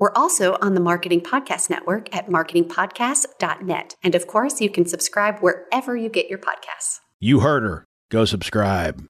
We're also on the Marketing Podcast Network at marketingpodcast.net. And of course, you can subscribe wherever you get your podcasts. You heard her. Go subscribe.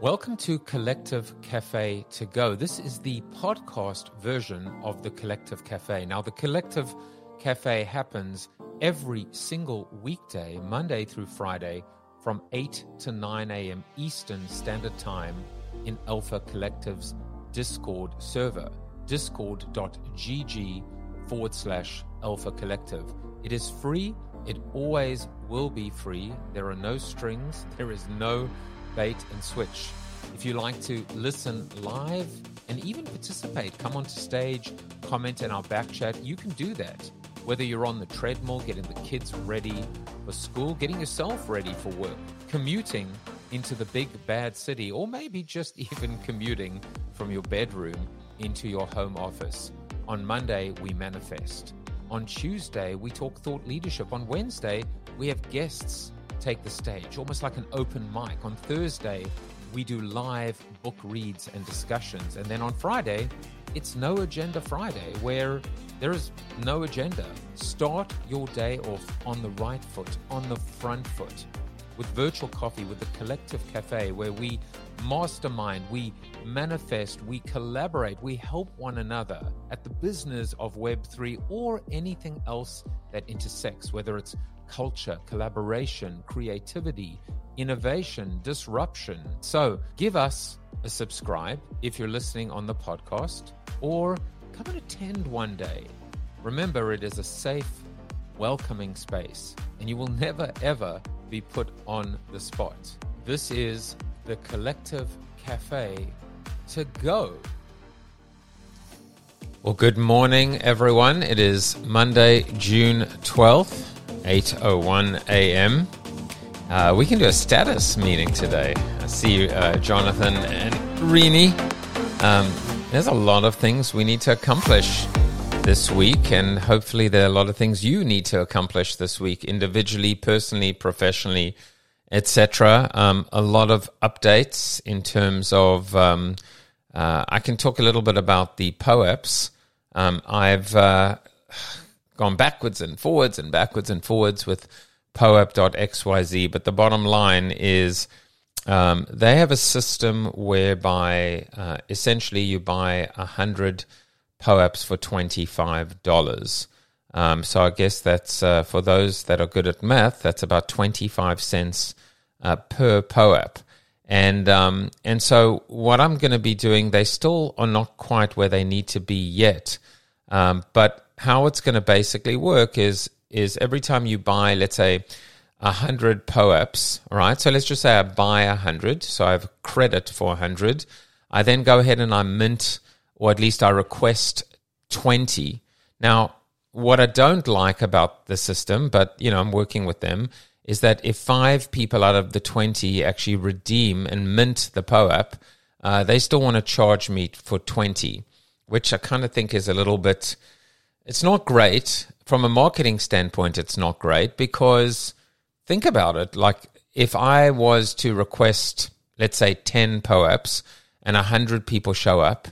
Welcome to Collective Cafe to Go. This is the podcast version of the Collective Cafe. Now, the Collective Cafe happens every single weekday, Monday through Friday, from 8 to 9 a.m. Eastern Standard Time in Alpha Collective's Discord server discord.gg forward slash alpha collective. It is free. It always will be free. There are no strings. There is no bait and switch. If you like to listen live and even participate, come onto stage, comment in our back chat, you can do that. Whether you're on the treadmill, getting the kids ready for school, getting yourself ready for work, commuting into the big bad city, or maybe just even commuting from your bedroom into your home office. On Monday, we manifest. On Tuesday, we talk thought leadership. On Wednesday, we have guests take the stage, almost like an open mic. On Thursday, we do live book reads and discussions. And then on Friday, it's No Agenda Friday, where there is no agenda. Start your day off on the right foot, on the front foot, with virtual coffee with the Collective Cafe, where we mastermind, we manifest, we collaborate, we help one another at the business of Web3 or anything else that intersects, whether it's culture, collaboration, creativity, innovation, disruption. So give us a subscribe if you're listening on the podcast or come and attend one day. Remember, it is a safe, welcoming space, and you will never ever be put on the spot. This is the Collective Cafe to go. Well, good morning, everyone. It is Monday, June 12th, 8.01 a.m. Uh, we can do a status meeting today. I see uh, Jonathan and Rini. Um, there's a lot of things we need to accomplish this week, and hopefully, there are a lot of things you need to accomplish this week individually, personally, professionally etc. Um, a lot of updates in terms of. Um, uh, I can talk a little bit about the POAPs. Um, I've uh, gone backwards and forwards and backwards and forwards with POAP.xyz, but the bottom line is um, they have a system whereby uh, essentially you buy 100 POAPs for $25. Um, so I guess that's uh, for those that are good at math, that's about 25 cents uh, per POAP. And um, and so what I'm going to be doing, they still are not quite where they need to be yet. Um, but how it's going to basically work is is every time you buy, let's say, hundred POAPs, all right. So let's just say I buy hundred, so I have credit for hundred. I then go ahead and I mint, or at least I request twenty. Now, what I don't like about the system, but you know, I'm working with them, is that if five people out of the 20 actually redeem and mint the POAP, uh, they still want to charge me for 20, which I kind of think is a little bit, it's not great. From a marketing standpoint, it's not great because think about it. Like if I was to request, let's say 10 POAPs and 100 people show up,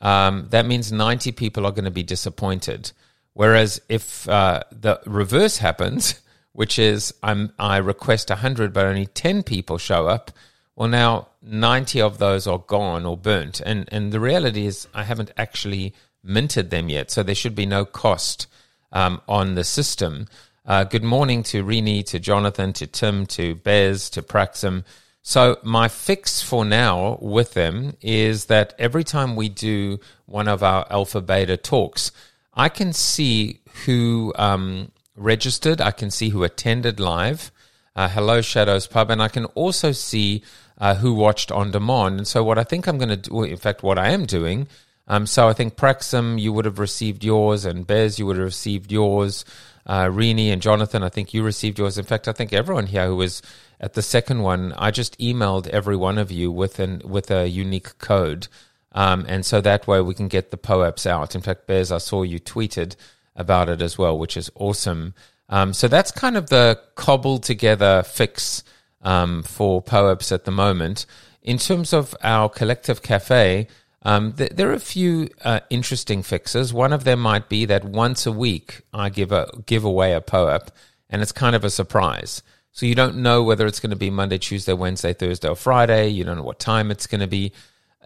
um, that means 90 people are going to be disappointed. Whereas if uh, the reverse happens, which is I'm, I request 100, but only 10 people show up. Well, now 90 of those are gone or burnt. And, and the reality is, I haven't actually minted them yet. So there should be no cost um, on the system. Uh, good morning to Rini, to Jonathan, to Tim, to Bez, to Praxim. So my fix for now with them is that every time we do one of our alpha beta talks, I can see who um, registered. I can see who attended live. Uh, Hello Shadows Pub, and I can also see uh, who watched on demand. And so, what I think I'm going to do, in fact, what I am doing, Um, so I think Praxim, you would have received yours, and Bez, you would have received yours. Uh, Rini and Jonathan, I think you received yours. In fact, I think everyone here who was at the second one, I just emailed every one of you with an with a unique code, um, and so that way we can get the POAPs out. In fact, Bez, I saw you tweeted about it as well, which is awesome. Um, so that's kind of the cobbled together fix um, for POAPs at the moment. In terms of our collective cafe, um, th- there are a few uh, interesting fixes. One of them might be that once a week I give a give away a POAP, and it's kind of a surprise. So you don't know whether it's going to be Monday, Tuesday, Wednesday, Thursday, or Friday. You don't know what time it's going to be.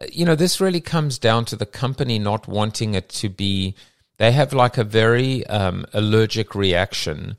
Uh, you know, this really comes down to the company not wanting it to be. They have like a very um, allergic reaction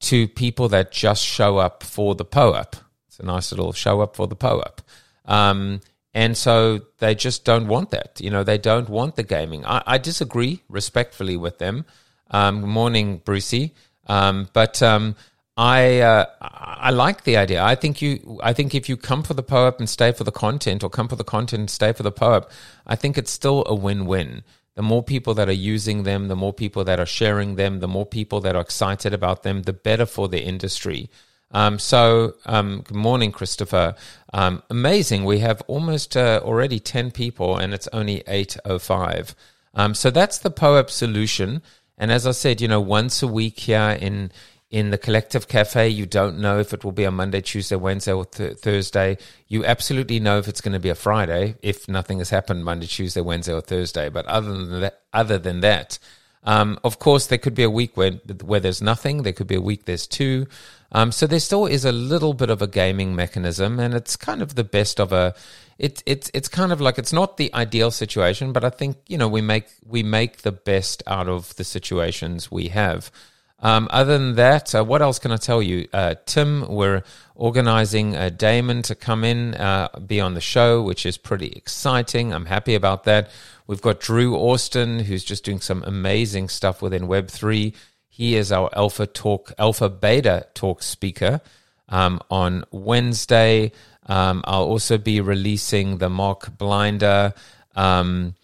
to people that just show up for the POAP. It's a nice little show up for the POAP. Um, and so they just don't want that. You know, they don't want the gaming. I, I disagree respectfully with them. Um, morning, Brucey. Um, but um, I uh, I like the idea. I think you. I think if you come for the POAP and stay for the content, or come for the content and stay for the POAP, I think it's still a win-win. The more people that are using them, the more people that are sharing them, the more people that are excited about them, the better for the industry. Um, so, um, good morning, Christopher. Um, amazing. We have almost uh, already 10 people and it's only 8.05. Um, so that's the POAP solution. And as I said, you know, once a week here in in the collective cafe, you don't know if it will be a Monday, Tuesday, Wednesday, or th- Thursday. You absolutely know if it's going to be a Friday if nothing has happened Monday, Tuesday, Wednesday, or Thursday. But other than that, other than that, um, of course, there could be a week where where there's nothing. There could be a week there's two. Um, so there still is a little bit of a gaming mechanism, and it's kind of the best of a. It, it's it's kind of like it's not the ideal situation, but I think you know we make we make the best out of the situations we have. Um, other than that, uh, what else can I tell you? Uh, Tim, we're organizing uh, Damon to come in, uh, be on the show, which is pretty exciting. I'm happy about that. We've got Drew Austin, who's just doing some amazing stuff within Web3. He is our Alpha Talk, Alpha Beta Talk speaker um, on Wednesday. Um, I'll also be releasing the Mark Blinder um,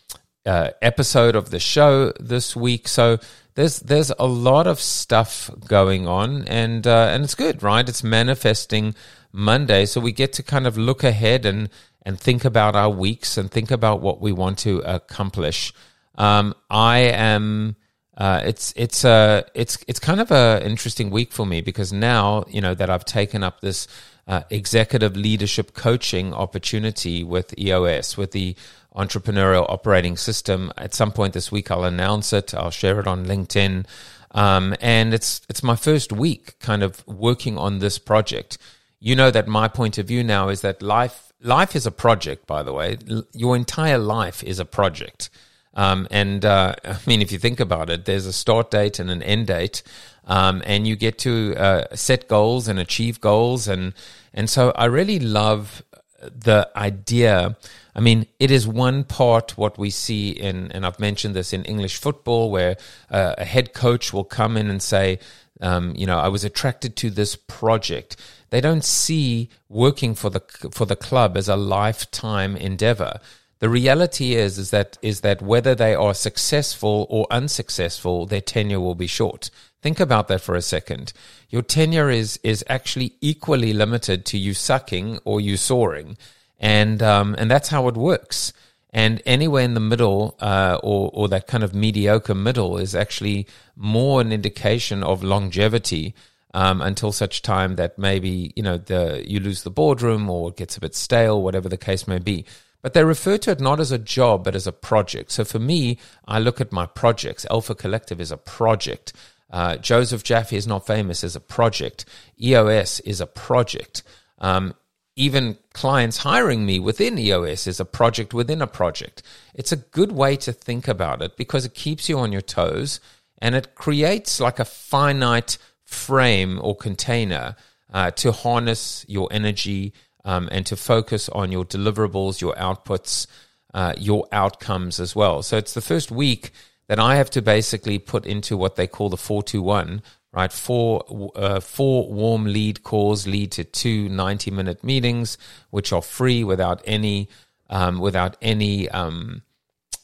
uh, episode of the show this week. So there's there's a lot of stuff going on, and uh, and it's good, right? It's manifesting Monday, so we get to kind of look ahead and and think about our weeks and think about what we want to accomplish. Um, I am uh, it's it's a it's it's kind of a interesting week for me because now you know that I've taken up this uh, executive leadership coaching opportunity with EOS with the entrepreneurial operating system. At some point this week, I'll announce it. I'll share it on LinkedIn, um, and it's it's my first week kind of working on this project. You know that my point of view now is that life life is a project. By the way, your entire life is a project. Um, and uh, I mean, if you think about it, there's a start date and an end date, um, and you get to uh, set goals and achieve goals, and and so I really love the idea. I mean, it is one part what we see in, and I've mentioned this in English football, where uh, a head coach will come in and say, um, you know, I was attracted to this project. They don't see working for the for the club as a lifetime endeavor. The reality is is that is that whether they are successful or unsuccessful, their tenure will be short. Think about that for a second. Your tenure is is actually equally limited to you sucking or you soaring, and um, and that's how it works. And anywhere in the middle, uh, or or that kind of mediocre middle, is actually more an indication of longevity. Um, until such time that maybe you know the you lose the boardroom or it gets a bit stale, whatever the case may be. But they refer to it not as a job, but as a project. So for me, I look at my projects. Alpha Collective is a project. Uh, Joseph Jaffe is not famous as a project. EOS is a project. Um, even clients hiring me within EOS is a project within a project. It's a good way to think about it because it keeps you on your toes and it creates like a finite frame or container uh, to harness your energy, um, and to focus on your deliverables, your outputs, uh, your outcomes as well. So it's the first week that I have to basically put into what they call the 421, right? Four, uh, four warm lead calls lead to two 90 minute meetings, which are free without any, um, without any, um,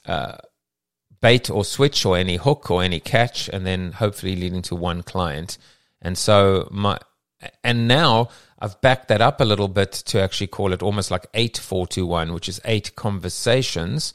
uh, bait or switch or any hook or any catch, and then hopefully leading to one client. And so my and now I've backed that up a little bit to actually call it almost like eight four two one, which is eight conversations.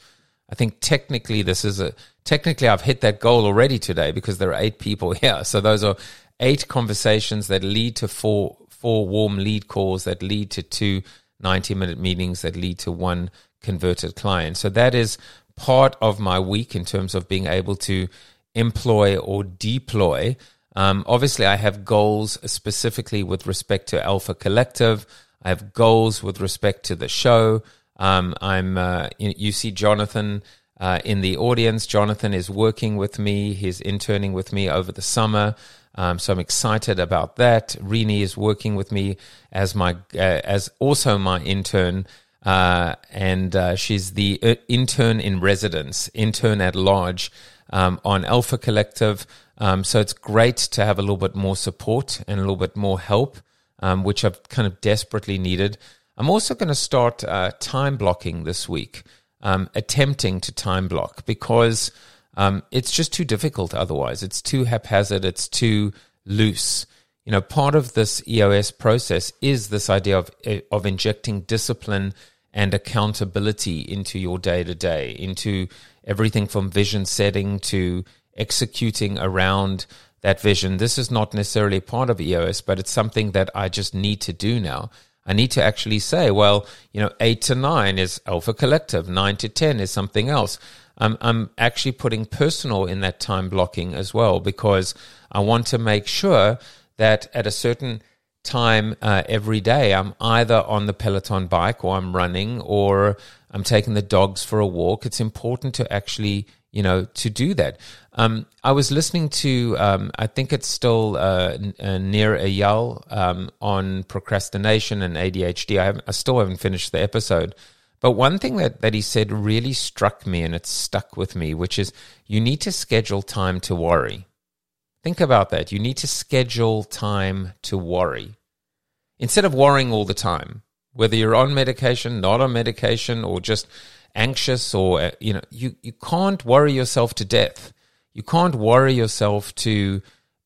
I think technically this is a technically I've hit that goal already today because there are eight people here. So those are eight conversations that lead to four four warm lead calls that lead to two 90 minute meetings that lead to one converted client. So that is part of my week in terms of being able to employ or deploy. Um, obviously, I have goals specifically with respect to Alpha Collective. I have goals with respect to the show. Um, I'm. Uh, you see Jonathan uh, in the audience. Jonathan is working with me. He's interning with me over the summer. Um, so I'm excited about that. Rini is working with me as my uh, as also my intern. Uh, and uh, she's the uh, intern in residence, intern at large um, on Alpha Collective. Um, so it's great to have a little bit more support and a little bit more help, um, which I've kind of desperately needed. I'm also going to start uh, time blocking this week, um, attempting to time block because um, it's just too difficult otherwise. It's too haphazard, it's too loose. You know, part of this EOS process is this idea of, eh, of injecting discipline and accountability into your day to day, into everything from vision setting to executing around that vision. This is not necessarily part of EOS, but it's something that I just need to do now. I need to actually say, well, you know, eight to nine is Alpha Collective, nine to 10 is something else. I'm, I'm actually putting personal in that time blocking as well because I want to make sure that at a certain time uh, every day. I'm either on the Peloton bike or I'm running or I'm taking the dogs for a walk. It's important to actually, you know, to do that. Um, I was listening to, um, I think it's still uh, uh, Nir Eyal um, on procrastination and ADHD. I, I still haven't finished the episode. But one thing that, that he said really struck me and it stuck with me, which is you need to schedule time to worry. Think about that. You need to schedule time to worry. Instead of worrying all the time, whether you're on medication, not on medication, or just anxious, or, uh, you know, you, you can't worry yourself to death. You can't worry yourself to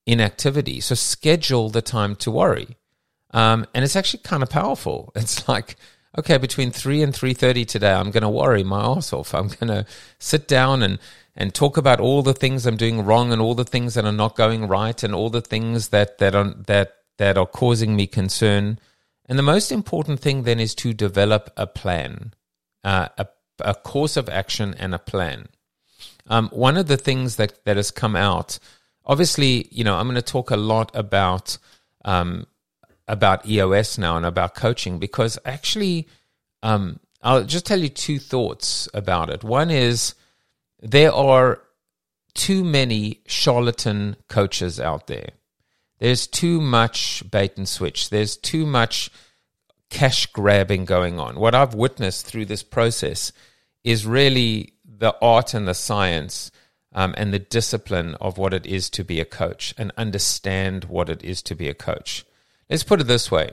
inactivity. So schedule the time to worry. Um, and it's actually kind of powerful. It's like, okay, between 3 and 3.30 today, I'm going to worry my ass off. I'm going to sit down and and talk about all the things I'm doing wrong and all the things that are not going right and all the things that that are that that are causing me concern. And the most important thing then is to develop a plan, uh, a, a course of action, and a plan. Um, one of the things that that has come out, obviously, you know, I'm going to talk a lot about um, about EOS now and about coaching because actually, um, I'll just tell you two thoughts about it. One is there are too many charlatan coaches out there. There's too much bait and switch. There's too much cash grabbing going on. What I've witnessed through this process is really the art and the science um, and the discipline of what it is to be a coach and understand what it is to be a coach. Let's put it this way.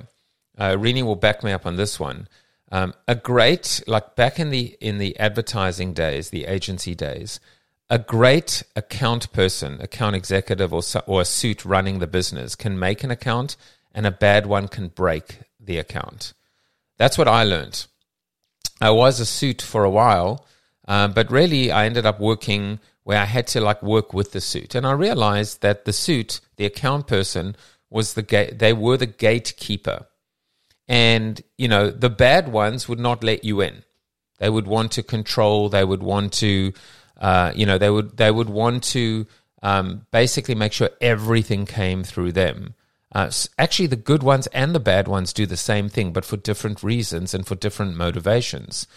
Uh, Rini will back me up on this one. Um, a great like back in the in the advertising days, the agency days, a great account person, account executive, or or a suit running the business can make an account, and a bad one can break the account. That's what I learned. I was a suit for a while, um, but really I ended up working where I had to like work with the suit, and I realized that the suit, the account person, was the gate. They were the gatekeeper and, you know, the bad ones would not let you in. They would want to control, they would want to, uh, you know, they would, they would want to um, basically make sure everything came through them. Uh, actually, the good ones and the bad ones do the same thing, but for different reasons and for different motivations.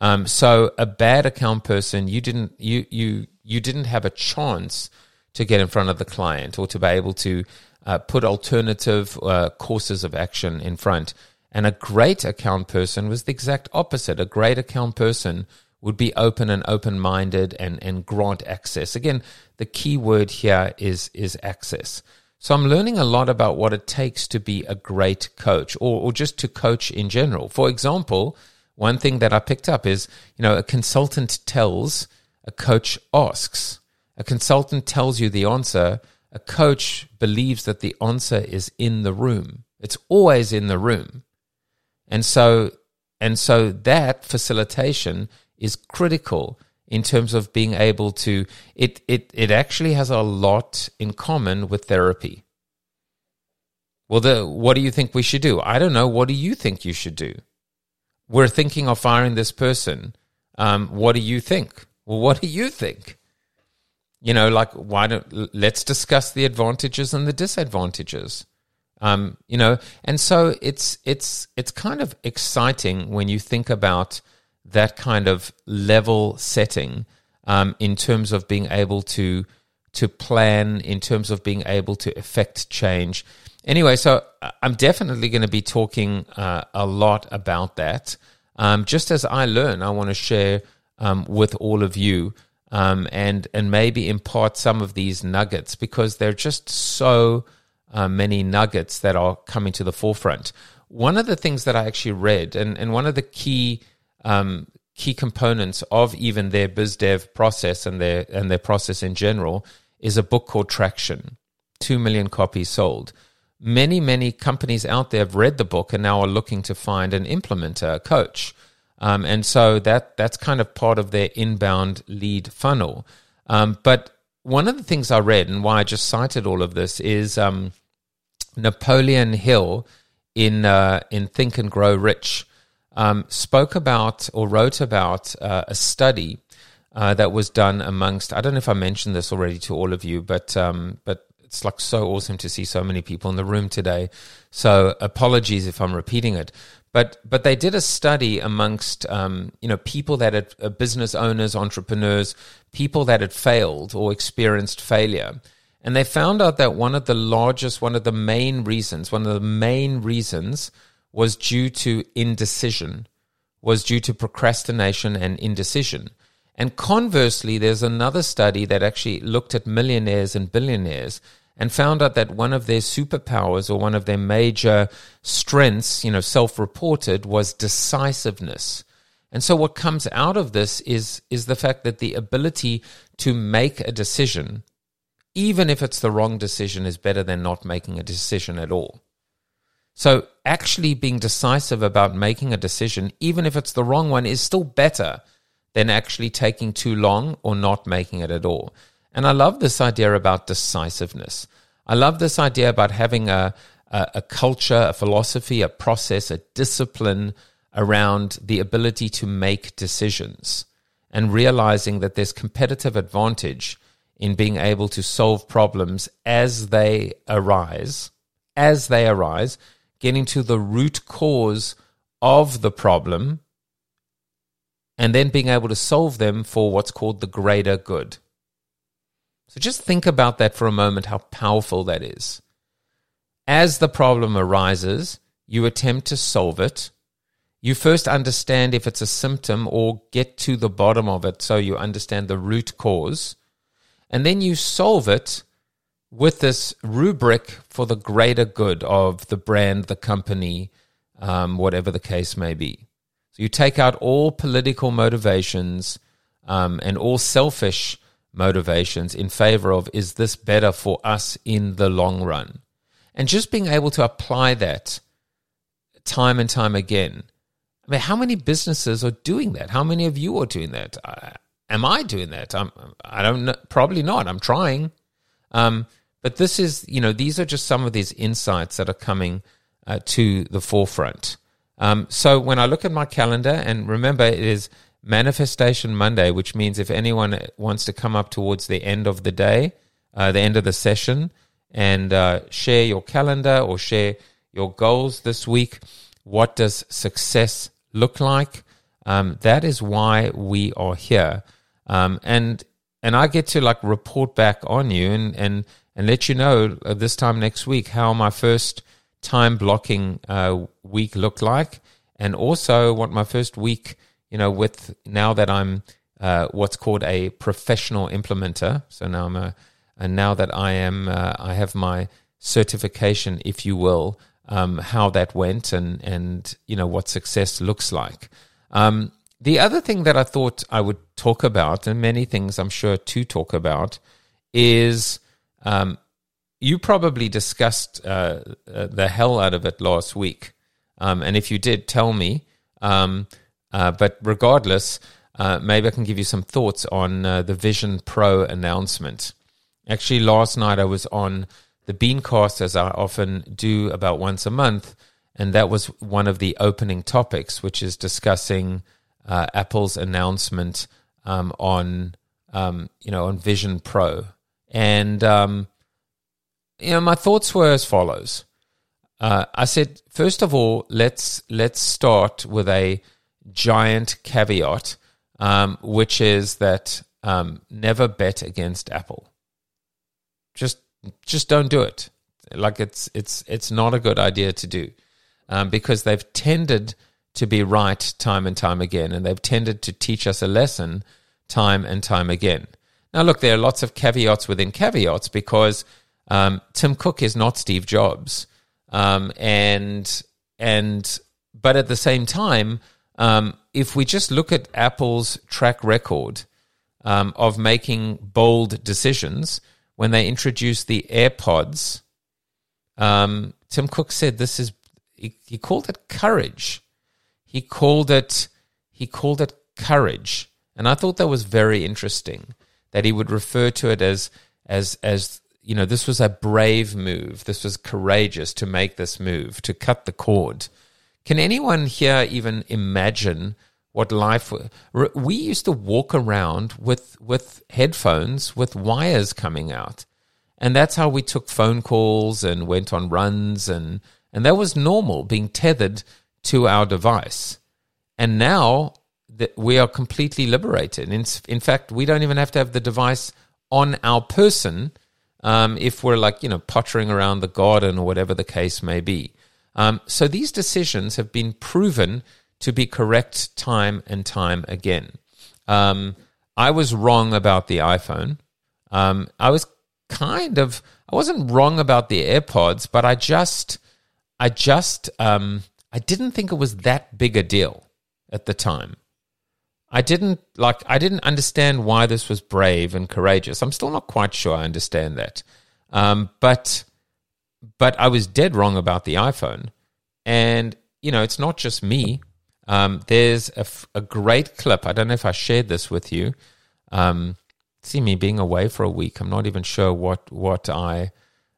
Um, so, a bad account person, you didn't you you you didn't have a chance to get in front of the client or to be able to uh, put alternative uh, courses of action in front. And a great account person was the exact opposite. A great account person would be open and open minded and, and grant access. Again, the key word here is, is access. So I'm learning a lot about what it takes to be a great coach or, or just to coach in general. For example, one thing that I picked up is, you know, a consultant tells, a coach asks. A consultant tells you the answer. A coach believes that the answer is in the room. It's always in the room. And so, and so that facilitation is critical in terms of being able to, it, it, it actually has a lot in common with therapy. Well, the, what do you think we should do? I don't know. What do you think you should do? We're thinking of firing this person. Um, what do you think? Well, what do you think? You know, like, why don't, let's discuss the advantages and the disadvantages. Um, you know, and so it's it's it's kind of exciting when you think about that kind of level setting um, in terms of being able to to plan, in terms of being able to effect change. Anyway, so uh, I'm definitely going to be talking uh, a lot about that. Um, just as I learn, I want to share um, with all of you um, and and maybe impart some of these nuggets because they're just so uh, many nuggets that are coming to the forefront. One of the things that I actually read, and, and one of the key um, key components of even their biz dev process and their and their process in general, is a book called Traction. Two million copies sold. Many many companies out there have read the book and now are looking to find an implementer, a coach. Um, and so that that's kind of part of their inbound lead funnel. Um, but one of the things I read and why I just cited all of this is um, Napoleon Hill in uh, in Think and Grow Rich um, spoke about or wrote about uh, a study uh, that was done amongst. I don't know if I mentioned this already to all of you, but um, but it's like so awesome to see so many people in the room today. So apologies if I'm repeating it. But but they did a study amongst um, you know people that had uh, business owners, entrepreneurs, people that had failed or experienced failure, and they found out that one of the largest, one of the main reasons, one of the main reasons was due to indecision, was due to procrastination and indecision. And conversely, there's another study that actually looked at millionaires and billionaires and found out that one of their superpowers or one of their major strengths, you know, self reported, was decisiveness. And so what comes out of this is, is the fact that the ability to make a decision, even if it's the wrong decision, is better than not making a decision at all. So actually being decisive about making a decision, even if it's the wrong one, is still better than actually taking too long or not making it at all. And I love this idea about decisiveness. I love this idea about having a, a, a culture, a philosophy, a process, a discipline around the ability to make decisions and realizing that there's competitive advantage in being able to solve problems as they arise, as they arise, getting to the root cause of the problem, and then being able to solve them for what's called the greater good. So just think about that for a moment, how powerful that is. As the problem arises, you attempt to solve it. You first understand if it's a symptom or get to the bottom of it so you understand the root cause. And then you solve it with this rubric for the greater good of the brand, the company, um, whatever the case may be. So you take out all political motivations um, and all selfish motivations in favor of is this better for us in the long run? And just being able to apply that time and time again. I mean, how many businesses are doing that? How many of you are doing that? Uh, am I doing that? I'm, I don't know. Probably not. I'm trying. Um, but this is, you know, these are just some of these insights that are coming uh, to the forefront. Um, so when I look at my calendar, and remember, it is Manifestation Monday, which means if anyone wants to come up towards the end of the day, uh, the end of the session, and uh, share your calendar or share your goals this week, what does success look like? Um, that is why we are here, um, and and I get to like report back on you and and and let you know uh, this time next week how my first time blocking uh, week looked like, and also what my first week you know, with now that I'm uh, what's called a professional implementer. So now I'm a, and now that I am, uh, I have my certification, if you will, um, how that went and and you know what success looks like. Um, the other thing that I thought I would talk about, and many things I'm sure to talk about, is um, you probably discussed uh, uh, the hell out of it last week. Um, and if you did, tell me. Um, uh, but regardless, uh, maybe I can give you some thoughts on uh, the Vision Pro announcement. Actually, last night I was on the Beancast, as I often do about once a month, and that was one of the opening topics, which is discussing uh, Apple's announcement um, on um, you know on Vision Pro, and um, you know my thoughts were as follows. Uh, I said, first of all, let's let's start with a giant caveat, um, which is that um, never bet against Apple. Just just don't do it. Like it's it's it's not a good idea to do um, because they've tended to be right time and time again, and they've tended to teach us a lesson time and time again. Now, look, there are lots of caveats within caveats because um, Tim Cook is not Steve Jobs, um, and and but at the same time, um, if we just look at Apple's track record um, of making bold decisions, when they introduced the AirPods, um, Tim Cook said this is he, he called it courage. He called it he called it courage, and I thought that was very interesting that he would refer to it as as as you know this was a brave move. This was courageous to make this move to cut the cord. Can anyone here even imagine what life we used to walk around with with headphones with wires coming out and that's how we took phone calls and went on runs and and that was normal, being tethered to our device. And now that we are completely liberated. In, in fact, we don't even have to have the device on our person um, if we're like, you know, pottering around the garden or whatever the case may be. Um, so these decisions have been proven to be correct time and time again. Um, I was wrong about the iPhone. Um, I was kind of, I wasn't wrong about the AirPods, but I just I just um, I didn't think it was that big a deal at the time. I didn't like I didn't understand why this was brave and courageous. I'm still not quite sure I understand that. Um, but but I was dead wrong about the iPhone. And you know, it's not just me. Um, there's a, a, great clip. I don't know if I shared this with you. Um, see me being away for a week. I'm not even sure what what I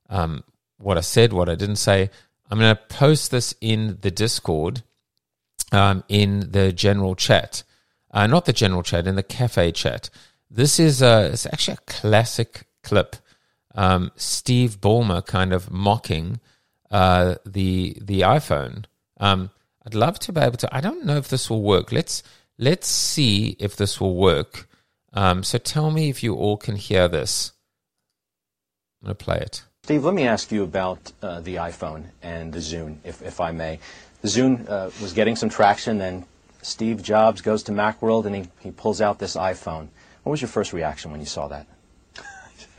um, what I said, what I didn't say. I'm going to post this in the Discord, um, in the general chat, uh, not the general chat, in the cafe chat. This is a, it's actually a classic clip. Um, Steve Ballmer kind of mocking uh, the the iPhone. Um, I'd love to be able to. I don't know if this will work. Let's let's see if this will work. Um, so tell me if you all can hear this. I'm going to play it. Steve, let me ask you about uh, the iPhone and the Zune, if, if I may. The Zune uh, was getting some traction, then Steve Jobs goes to Macworld and he, he pulls out this iPhone. What was your first reaction when you saw that?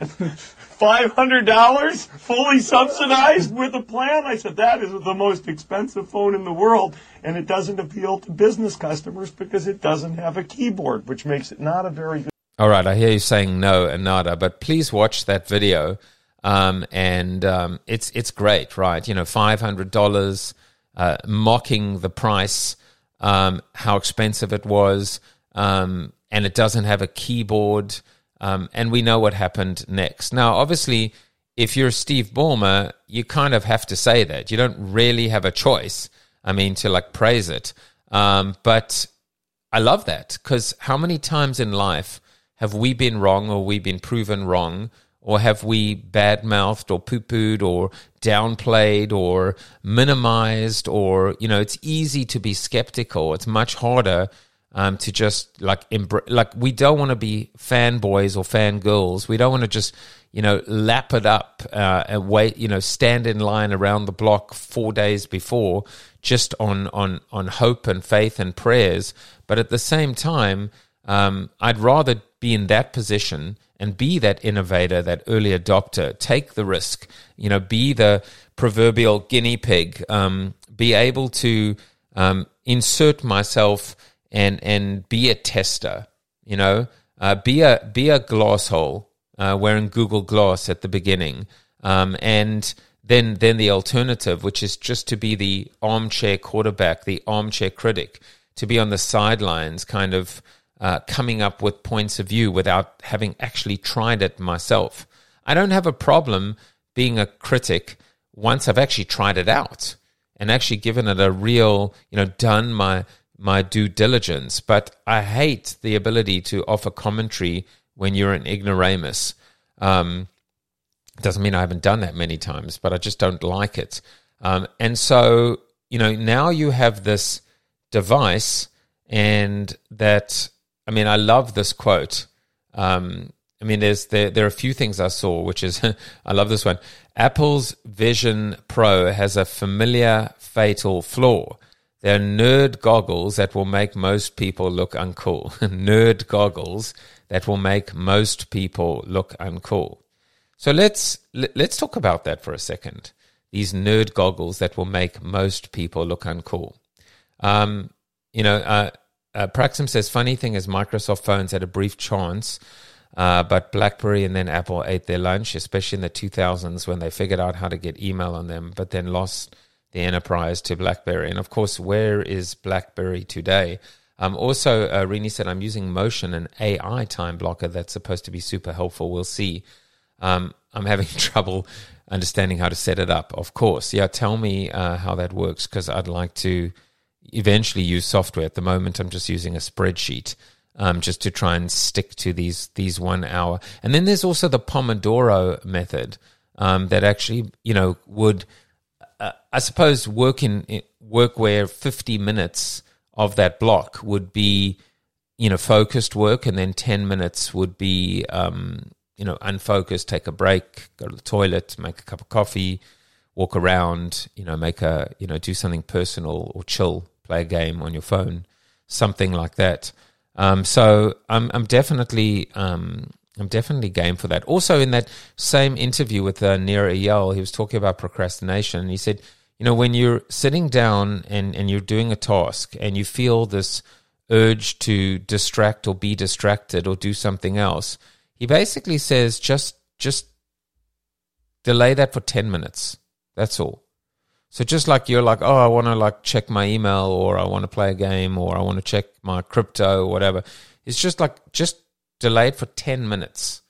$500 fully subsidized with a plan? I said, that is the most expensive phone in the world, and it doesn't appeal to business customers because it doesn't have a keyboard, which makes it not a very good. All right, I hear you saying no and nada, but please watch that video um, and um, it's it's great, right? You know, five hundred dollars, uh, mocking the price, um, how expensive it was, um, and it doesn't have a keyboard, um, and we know what happened next. Now, obviously, if you're Steve Ballmer, you kind of have to say that. You don't really have a choice. I mean, to like praise it, um, but I love that because how many times in life have we been wrong or we been proven wrong? Or have we bad mouthed or poo pooed or downplayed or minimized? Or, you know, it's easy to be skeptical. It's much harder um, to just like, embr- like, we don't want to be fanboys or fangirls. We don't want to just, you know, lap it up uh, and wait, you know, stand in line around the block four days before just on, on, on hope and faith and prayers. But at the same time, um, I'd rather be in that position and be that innovator, that early adopter. Take the risk, you know, be the proverbial guinea pig. Um, be able to um, insert myself and and be a tester. You know, uh, be a be a glass hole uh, wearing Google Glass at the beginning, um, and then then the alternative, which is just to be the armchair quarterback, the armchair critic, to be on the sidelines, kind of uh, coming up with points of view without having actually tried it myself. I don't have a problem being a critic once I've actually tried it out and actually given it a real, you know, done my my due diligence. But I hate the ability to offer commentary when you're an ignoramus. Um, doesn't mean I haven't done that many times, but I just don't like it. Um, and so, you know, now you have this device, and that I mean, I love this quote. Um, I mean, there's there there are a few things I saw, which is I love this one. Apple's Vision Pro has a familiar fatal flaw. They're nerd goggles that will make most people look uncool. nerd goggles that will make most people look uncool. So let's let's talk about that for a second. These nerd goggles that will make most people look uncool. Um, you know, uh, uh, Praxim says, funny thing is Microsoft phones had a brief chance, uh, but BlackBerry and then Apple ate their lunch, especially in the 2000s when they figured out how to get email on them, but then lost the enterprise to BlackBerry. And of course, where is BlackBerry today? Um, also, uh, Rini said, I'm using Motion, an AI time blocker that's supposed to be super helpful. We'll see. Um, I'm having trouble understanding how to set it up, of course. Yeah, tell me uh, how that works because I'd like to eventually use software. At the moment, I'm just using a spreadsheet um, just to try and stick to these these one hour. And then there's also the Pomodoro method um, that actually you know would uh, I suppose work in work where 50 minutes of that block would be you know focused work, and then 10 minutes would be um, you know unfocused. Take a break, go to the toilet, make a cup of coffee walk around, you know, make a, you know, do something personal or chill play a game on your phone, something like that. Um, so I'm, I'm definitely um, I'm definitely game for that. Also, in that same interview with uh, Nir Eyal, he was talking about procrastination, he said, you know, when you're sitting down and, and you're doing a task and you feel this urge to distract or be distracted or do something else, he basically says just just delay that for ten minutes. That's all. So just like you're like, oh, I want to like check my email or I want to play a game or I want to check my crypto or whatever. It's just like just delay it for 10 minutes.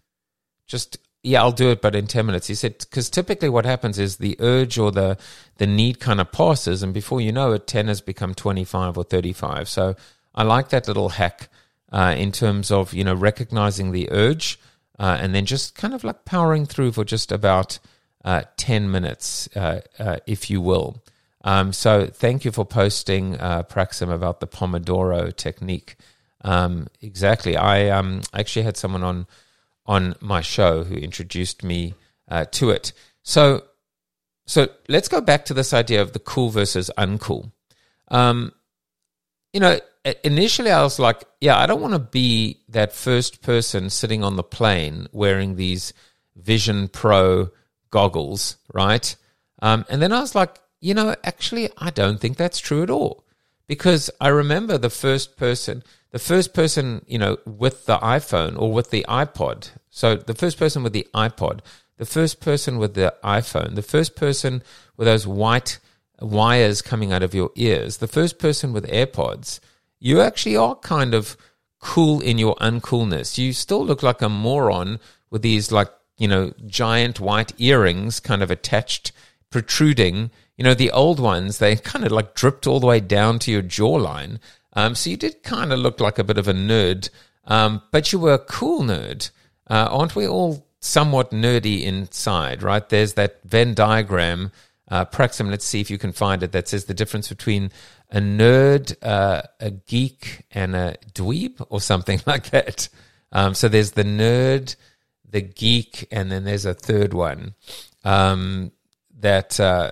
Just yeah, I'll do it, but in 10 minutes. He said, because typically what happens is the urge or the, the need kind of passes, and before you know it, 10 has become 25 or 35. So I like that little hack uh, in terms of, you know, recognizing the urge uh, and then just kind of like powering through for just about uh, 10 minutes, uh, uh, if you will. Um, so thank you for posting, uh, Praxim, about the Pomodoro technique. Um, exactly. I um, actually had someone on on my show who introduced me uh, to it. So, so let's go back to this idea of the cool versus uncool. Um, you know, initially I was like, yeah, I don't want to be that first person sitting on the plane wearing these Vision Pro goggles, right? Um, and then I was like, you know, actually, I don't think that's true at all. Because I remember the first person, the first person, you know, with the iPhone or with the iPod. So the first person with the iPod, the first person with the iPhone, the first person with those white wires coming out of your ears, the first person with AirPods, you actually are kind of cool in your uncoolness. You still look like a moron with these like you know, giant white earrings kind of attached, protruding. You know, the old ones, they kind of like dripped all the way down to your jawline. Um, so you did kind of look like a bit of a nerd, um, but you were a cool nerd. Uh, aren't we all somewhat nerdy inside, right? There's that Venn diagram, uh, Praxim, let's see if you can find it, that says the difference between a nerd, uh, a geek, and a dweeb, or something like that. Um, so there's the nerd, the geek, and then there's a third one um, that uh,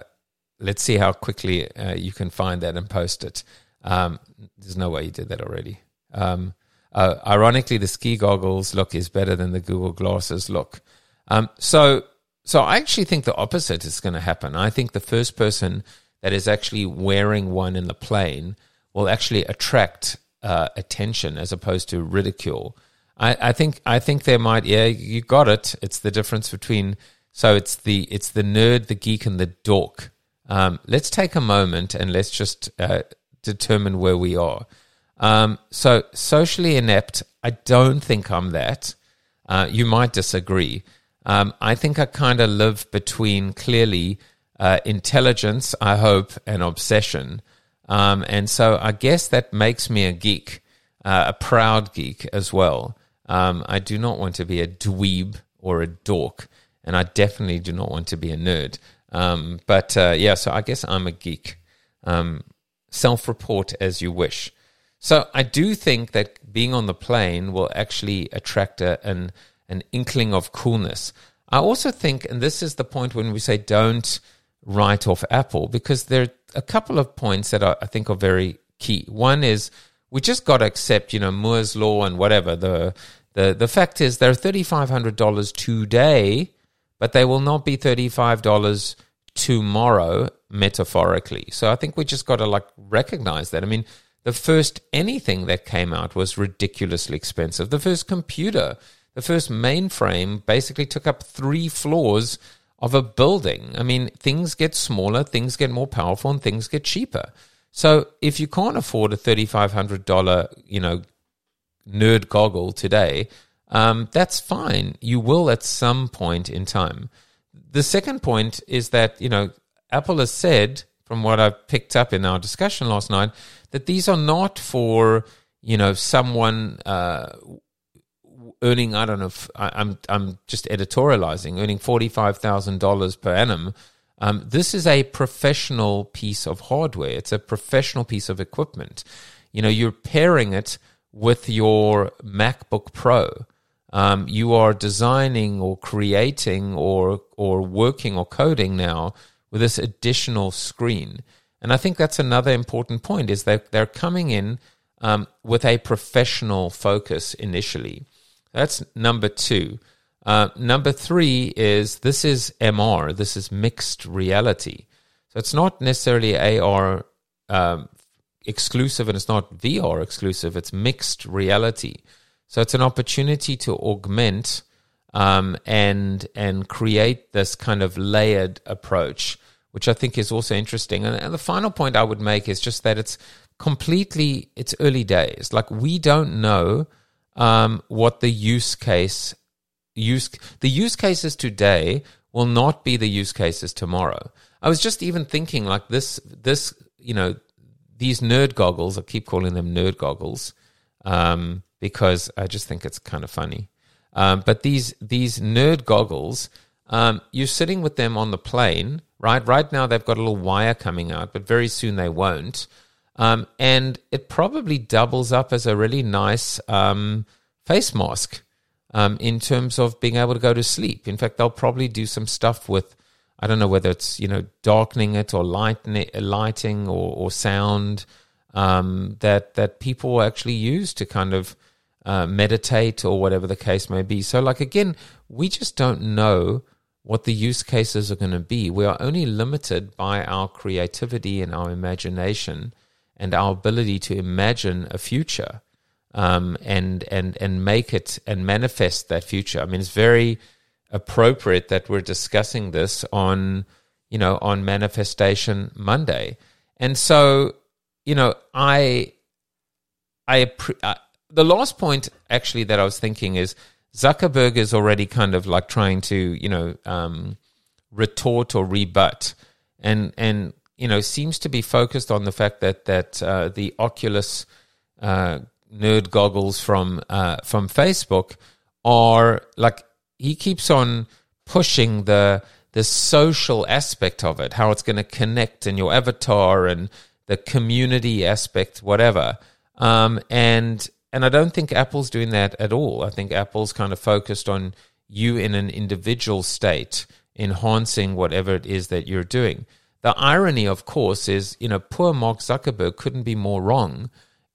let's see how quickly uh, you can find that and post it. Um, there's no way you did that already. Um, uh, ironically, the ski goggles look is better than the Google glasses look. Um, so, so I actually think the opposite is going to happen. I think the first person that is actually wearing one in the plane will actually attract uh, attention as opposed to ridicule. I, I think I think there might yeah you got it. It's the difference between so it's the it's the nerd, the geek, and the dork. Um, let's take a moment and let's just uh, determine where we are. Um, so socially inept, I don't think I'm that. Uh, you might disagree. Um, I think I kind of live between clearly uh, intelligence, I hope, and obsession. Um, and so I guess that makes me a geek, uh, a proud geek as well. Um, I do not want to be a dweeb or a dork, and I definitely do not want to be a nerd. Um, but uh, yeah, so I guess I'm a geek. Um, Self report as you wish. So I do think that being on the plane will actually attract a, an an inkling of coolness. I also think, and this is the point when we say don't write off Apple, because there are a couple of points that are, I think are very key. One is we just got to accept, you know, Moore's law and whatever. The the the fact is they're thirty five hundred dollars today, but they will not be thirty five dollars tomorrow, metaphorically. So I think we just got to like recognize that. I mean, the first anything that came out was ridiculously expensive. The first computer the first mainframe basically took up three floors of a building. I mean, things get smaller, things get more powerful, and things get cheaper. So if you can't afford a $3,500, you know, nerd goggle today, um, that's fine. You will at some point in time. The second point is that, you know, Apple has said, from what I've picked up in our discussion last night, that these are not for, you know, someone uh, earning I don't know if I'm, I'm just editorializing earning forty five thousand dollars per annum. Um, this is a professional piece of hardware. It's a professional piece of equipment. You know, you're pairing it with your MacBook Pro. Um, you are designing or creating or or working or coding now with this additional screen. And I think that's another important point is that they're coming in um, with a professional focus initially. That's number two. Uh, number three is this is MR, this is mixed reality. So it's not necessarily AR um, exclusive and it's not VR exclusive, it's mixed reality. So it's an opportunity to augment um, and and create this kind of layered approach, which I think is also interesting. And, and the final point I would make is just that it's completely it's early days. Like we don't know um, what the use case use the use cases today will not be the use cases tomorrow. I was just even thinking like this this you know these nerd goggles. I keep calling them nerd goggles um, because I just think it's kind of funny. Um, but these these nerd goggles, um, you're sitting with them on the plane, right? Right now they've got a little wire coming out, but very soon they won't. Um, and it probably doubles up as a really nice um, face mask um, in terms of being able to go to sleep. In fact, they'll probably do some stuff with, I don't know whether it's, you know, darkening it or lighting, lighting or, or sound um, that, that people actually use to kind of uh, meditate or whatever the case may be. So, like, again, we just don't know what the use cases are going to be. We are only limited by our creativity and our imagination and our ability to imagine a future um, and and and make it and manifest that future. I mean, it's very appropriate that we're discussing this on you know on Manifestation Monday, and so you know I I uh, the last point actually that I was thinking is Zuckerberg is already kind of like trying to you know um, retort or rebut and and you know, seems to be focused on the fact that that uh, the Oculus uh, nerd goggles from uh, from Facebook are like he keeps on pushing the the social aspect of it, how it's going to connect in your avatar and the community aspect, whatever. Um, and and I don't think Apple's doing that at all. I think Apple's kind of focused on you in an individual state, enhancing whatever it is that you're doing. The irony, of course, is, you know, poor Mark Zuckerberg couldn't be more wrong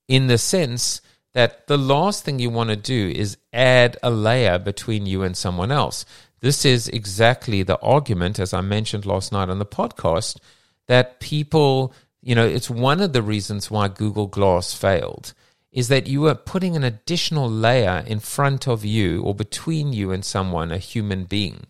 in the sense that the last thing you want to do is add a layer between you and someone else. This is exactly the argument, as I mentioned last night on the podcast, that people, you know, it's one of the reasons why Google Glass failed is that you are putting an additional layer in front of you or between you and someone, a human being.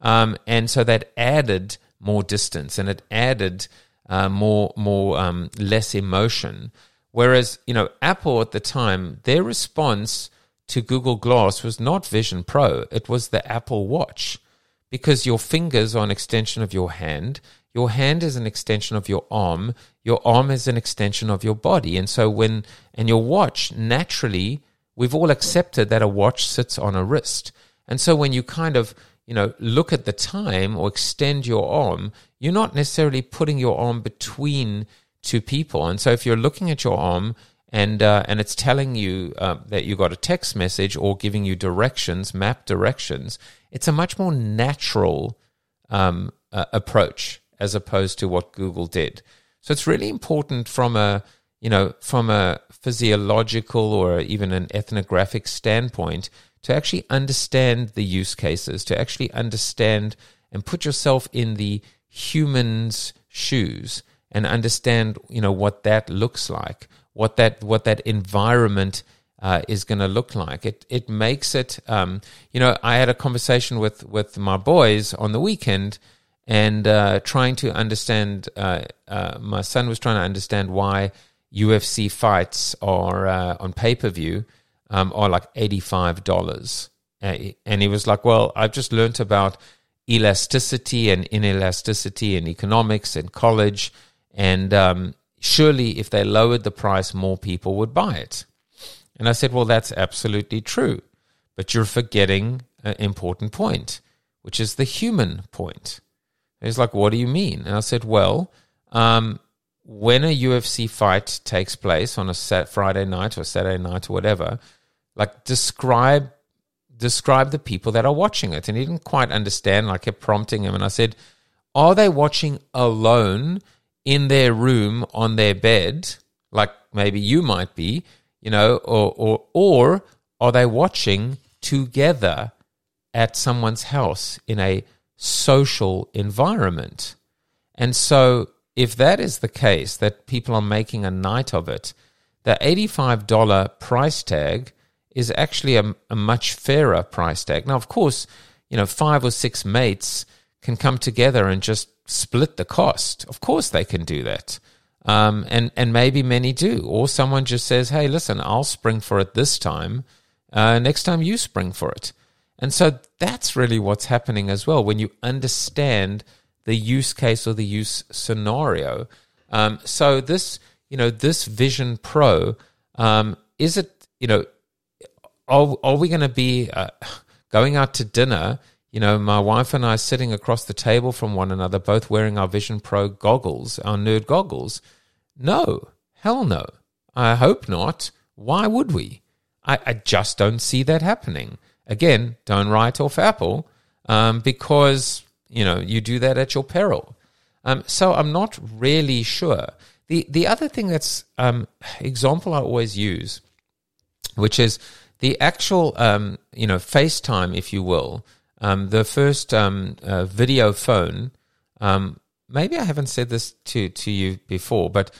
Um, and so that added more distance and it added uh, more, more um, less emotion. Whereas, you know, Apple at the time, their response to Google Glass was not Vision Pro, it was the Apple Watch because your fingers are an extension of your hand. Your hand is an extension of your arm. Your arm is an extension of your body. And so when, and your watch, naturally, we've all accepted that a watch sits on a wrist. And so when you kind of, you know, look at the time or extend your arm, you're not necessarily putting your arm between two people. And so if you're looking at your arm and uh, and it's telling you uh, that you got a text message or giving you directions, map directions, it's a much more natural um, uh, approach as opposed to what Google did. So it's really important from a you know from a physiological or even an ethnographic standpoint to actually understand the use cases, to actually understand and put yourself in the human's shoes and understand you know what that looks like, what that what that environment uh, is going to look like. It it makes it. Um, you know, I had a conversation with with my boys on the weekend, and uh, trying to understand. Uh, uh my son was trying to understand why UFC fights are uh, on pay per view um, are like eighty five dollars, and he was like, "Well, I've just learnt about." elasticity and inelasticity in economics and college and um, surely, if they lowered the price, more people would buy it. And I said, Well, that's absolutely true. But you're forgetting an important point, which is the human point. he's like, What do you mean? And I said, Well, um, when a UFC fight takes place on a set Friday night or Saturday night or whatever, like describe describe the people that are watching it. And he didn't quite understand. I kept prompting him, and I said, "Are they watching alone in their room on their bed, like maybe you might be, you know, or or or are they watching together at someone's house in a social environment? And so if that is the case, that people are making a night of it, the $85 price tag is actually a, a, much fairer price tag. Now, of course, you know, five or six mates can come together and just split the cost. Of course, they can do that. Um, and, and maybe many do. Or someone just says, hey, listen, I'll spring for it this time. Uh, next time you spring for it. And so that's really what's happening as well when you understand the use case or the use scenario. Um, so this, you know, this Vision Pro, um, is it, you know, are, are we going to be uh, going out to dinner you know, my wife and I sitting across the table from one another, both wearing our Vision Pro goggles, our nerd goggles. No, hell no. I hope not. Why would we? I, I just don't see that happening. Again, don't write off Apple um, because, you know, you do that at your peril. Um, so I'm not really sure. The, the other thing that's um, example I always use, which is the actual, um, you know, FaceTime, if you will, um, the first um, uh, video phone, um, maybe I haven't said this to, to you before, but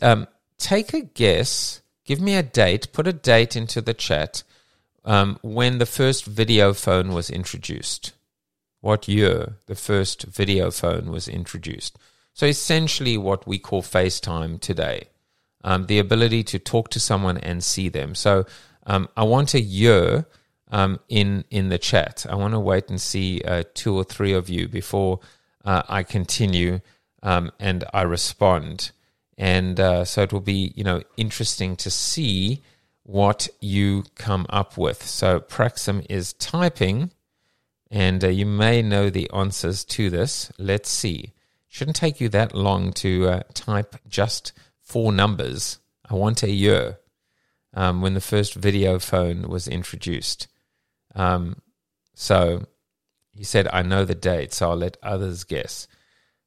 um, take a guess, give me a date, put a date into the chat um, when the first video phone was introduced. What year the first video phone was introduced. So, essentially, what we call FaceTime today um, the ability to talk to someone and see them. So, I want a year um, in in the chat. I want to wait and see uh, two or three of you before uh, I continue um, and I respond. And uh, so it will be you know interesting to see what you come up with. So Praxim is typing, and uh, you may know the answers to this. Let's see. Shouldn't take you that long to uh, type just four numbers. I want a year. Um, when the first video phone was introduced. Um, so he said, I know the date, so I'll let others guess.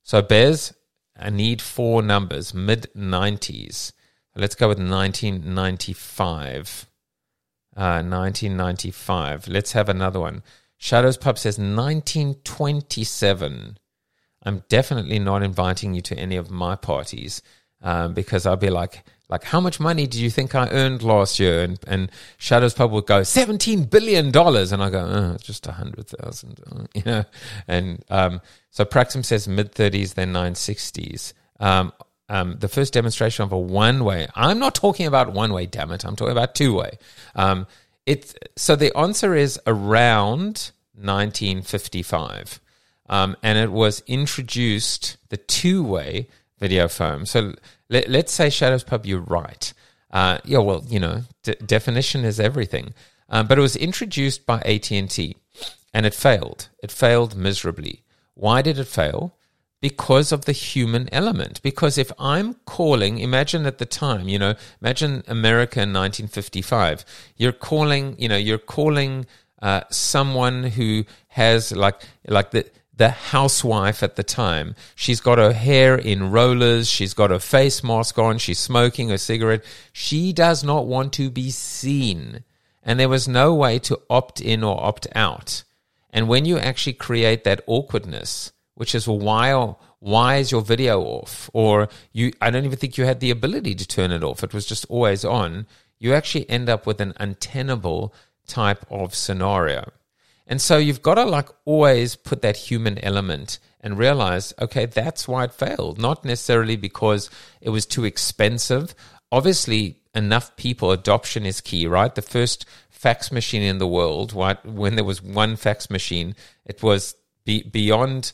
So Bez, I need four numbers, mid 90s. Let's go with 1995. Uh, 1995. Let's have another one. Shadows Pub says 1927. I'm definitely not inviting you to any of my parties um, because I'll be like, Like, how much money do you think I earned last year? And, and Shadows Pub would go, $17 billion. And I go, oh, it's just a 100,000, you know? And um, so Praxim says mid 30s, then 960s. Um, um, the first demonstration of a one way. I'm not talking about one way, damn it. I'm talking about two way. Um, it, so the answer is around 1955. Um, and it was introduced, the two way video foam. So let, us say Shadows Pub, you're right. Uh, yeah, well, you know, d- definition is everything. Um, but it was introduced by AT&T and it failed. It failed miserably. Why did it fail? Because of the human element. Because if I'm calling, imagine at the time, you know, imagine America in 1955. You're calling, you know, you're calling uh, someone who has like, like the, the housewife at the time. She's got her hair in rollers. She's got her face mask on. She's smoking a cigarette. She does not want to be seen. And there was no way to opt in or opt out. And when you actually create that awkwardness, which is why, why is your video off? Or you, I don't even think you had the ability to turn it off. It was just always on. You actually end up with an untenable type of scenario. And so you've got to like always put that human element and realize, okay, that's why it failed. Not necessarily because it was too expensive. Obviously, enough people, adoption is key, right? The first fax machine in the world, right? When there was one fax machine, it was be- beyond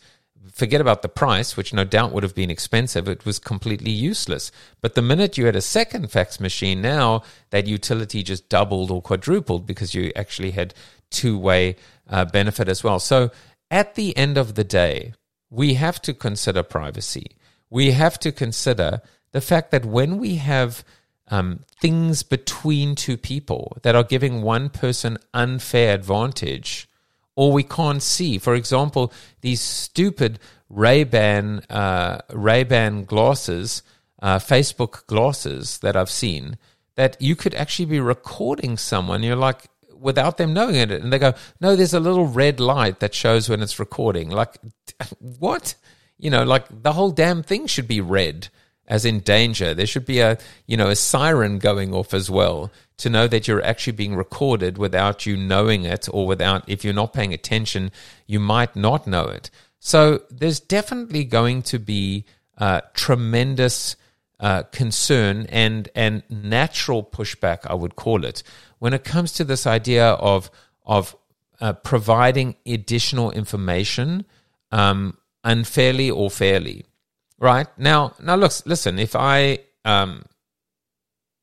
forget about the price, which no doubt would have been expensive, it was completely useless. But the minute you had a second fax machine, now that utility just doubled or quadrupled because you actually had two way uh, benefit as well. So at the end of the day, we have to consider privacy. We have to consider the fact that when we have um, things between two people that are giving one person unfair advantage, or we can't see. For example, these stupid Ray Ban uh, Ray Ban glasses, uh, Facebook glasses that I've seen, that you could actually be recording someone. You're like, without them knowing it. And they go, no, there's a little red light that shows when it's recording. Like, what? You know, like the whole damn thing should be red, as in danger. There should be a, you know, a siren going off as well to know that you're actually being recorded without you knowing it or without, if you're not paying attention, you might not know it. So there's definitely going to be uh, tremendous uh, concern and and natural pushback, I would call it, when it comes to this idea of of uh, providing additional information um, unfairly or fairly. Right now, now look, listen. If I um,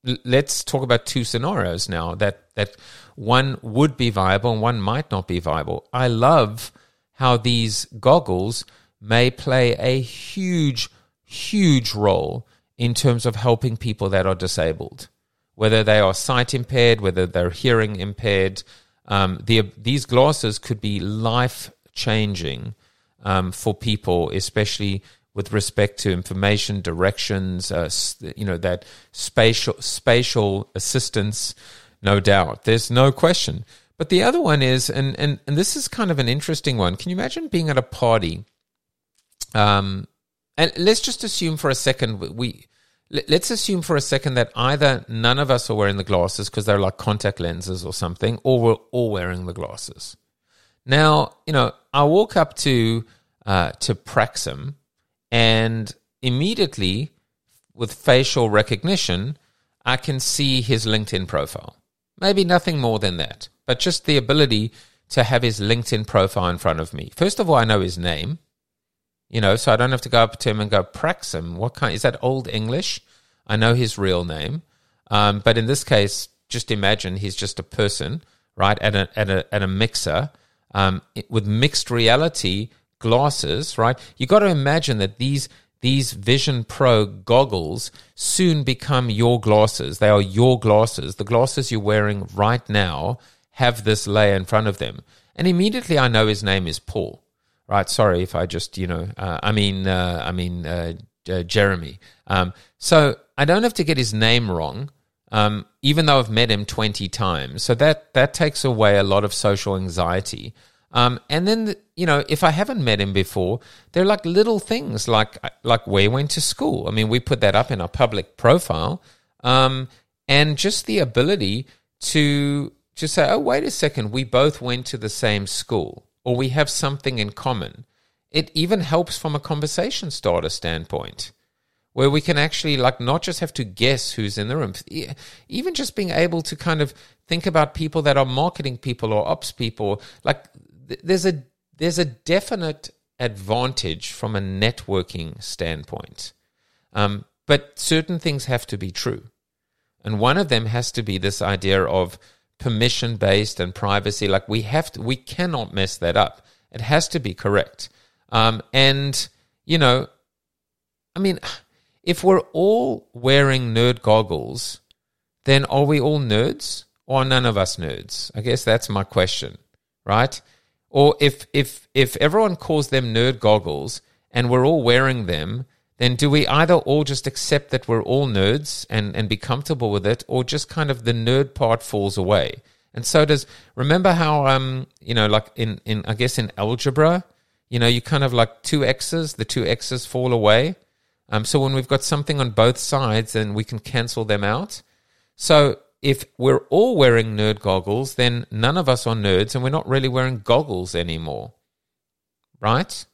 l- let's talk about two scenarios now that that one would be viable and one might not be viable. I love how these goggles may play a huge, huge role in terms of helping people that are disabled, whether they are sight impaired, whether they're hearing impaired. Um, the, these glasses could be life changing um, for people, especially with respect to information, directions, uh, you know, that spatial spatial assistance. No doubt, there's no question. But the other one is, and and and this is kind of an interesting one. Can you imagine being at a party? Um, and let's just assume for a second we let's assume for a second that either none of us are wearing the glasses because they're like contact lenses or something, or we're all wearing the glasses. Now, you know, I walk up to uh, to Praxim, and immediately with facial recognition, I can see his LinkedIn profile. Maybe nothing more than that, but just the ability to have his LinkedIn profile in front of me. First of all, I know his name. You know, so I don't have to go up to him and go, Praxim, what kind, is that Old English? I know his real name. Um, but in this case, just imagine he's just a person, right, at a, at a, at a mixer um, with mixed reality glasses, right? You got to imagine that these these Vision Pro goggles soon become your glasses. They are your glasses. The glasses you're wearing right now have this layer in front of them. And immediately I know his name is Paul right? Sorry if I just, you know, uh, I mean, uh, I mean, uh, uh, Jeremy. Um, so I don't have to get his name wrong, um, even though I've met him 20 times. So that, that takes away a lot of social anxiety. Um, and then, you know, if I haven't met him before, they're like little things like, like where he went to school. I mean, we put that up in our public profile. um, and just the ability to just say, oh, wait a second, we both went to the same school, or we have something in common. It even helps from a conversation starter standpoint, where we can actually like not just have to guess who's in the room, even just being able to kind of think about people that are marketing people or ops people. Like there's a there's a definite advantage from a networking standpoint, um, but certain things have to be true. And one of them has to be this idea of permission based and privacy. Like we have to, we cannot mess that up. It has to be correct. Um, and, you know, I mean, if we're all wearing nerd goggles, then are we all nerds or none of us nerds? I guess that's my question, right? Or if if if everyone calls them nerd goggles and we're all wearing them, then do we either all just accept that we're all nerds and, and be comfortable with it, or just kind of the nerd part falls away? And so does remember how um you know like in in I guess in algebra, you know you kind of like two x's, the two x's fall away. Um, so when we've got something on both sides, then we can cancel them out. So if we're all wearing nerd goggles, then none of us are nerds, and we're not really wearing goggles anymore, right?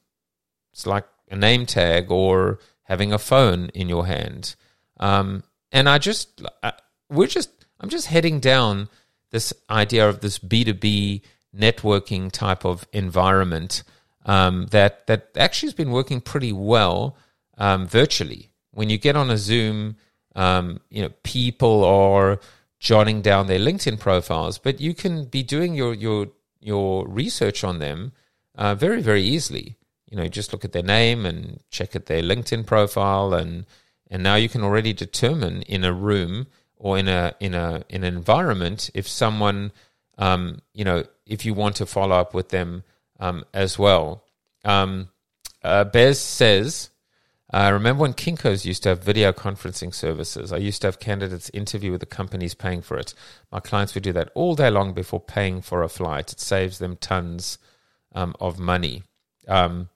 It's like a name tag or having a phone in your hand. Um, and I just, I, we're just, I'm just heading down this idea of this B2B networking type of environment um, that, that actually has been working pretty well um, virtually. When you get on a Zoom, um, you know, people are jotting down their LinkedIn profiles, but you can be doing your, your, your research on them uh, very, very easily you know, just look at their name and check at their LinkedIn profile, and and now you can already determine in a room or in a in a in an environment if someone, um, you know, if you want to follow up with them um, as well. Um, uh, Bez says. I uh, remember when Kinko's used to have video conferencing services. I used to have candidates interview with the companies paying for it. My clients would do that all day long before paying for a flight. It saves them tons um, of money. Um,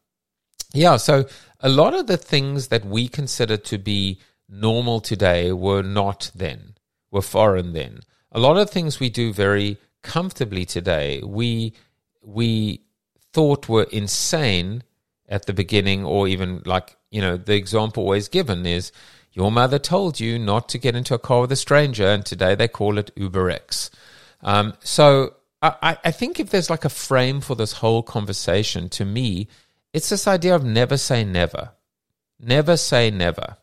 yeah, so a lot of the things that we consider to be normal today were not then, were foreign then. A lot of things we do very comfortably today, we we thought were insane at the beginning, or even like, you know, the example always given is your mother told you not to get into a car with a stranger, and today they call it UberX. Um, so I, I think if there's like a frame for this whole conversation, to me, it's this idea of never say never. Never say never.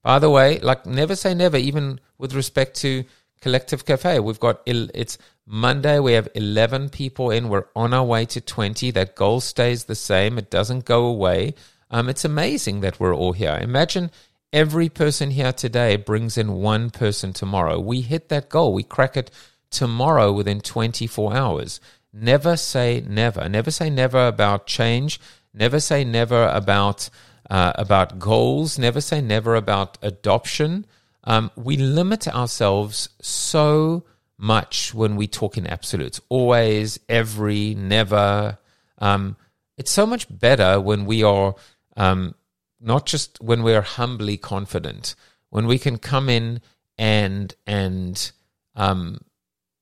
By the way, like never say never, even with respect to Collective Cafe. We've got, it's Monday, we have 11 people in. We're on our way to 20. That goal stays the same, it doesn't go away. Um, it's amazing that we're all here. Imagine every person here today brings in one person tomorrow. We hit that goal, we crack it tomorrow within 24 hours. Never say never. Never say never about change. Never say never about uh, about goals. Never say never about adoption. Um, we limit ourselves so much when we talk in absolutes. Always, every, never. Um, it's so much better when we are um, not just when we are humbly confident. When we can come in and and um,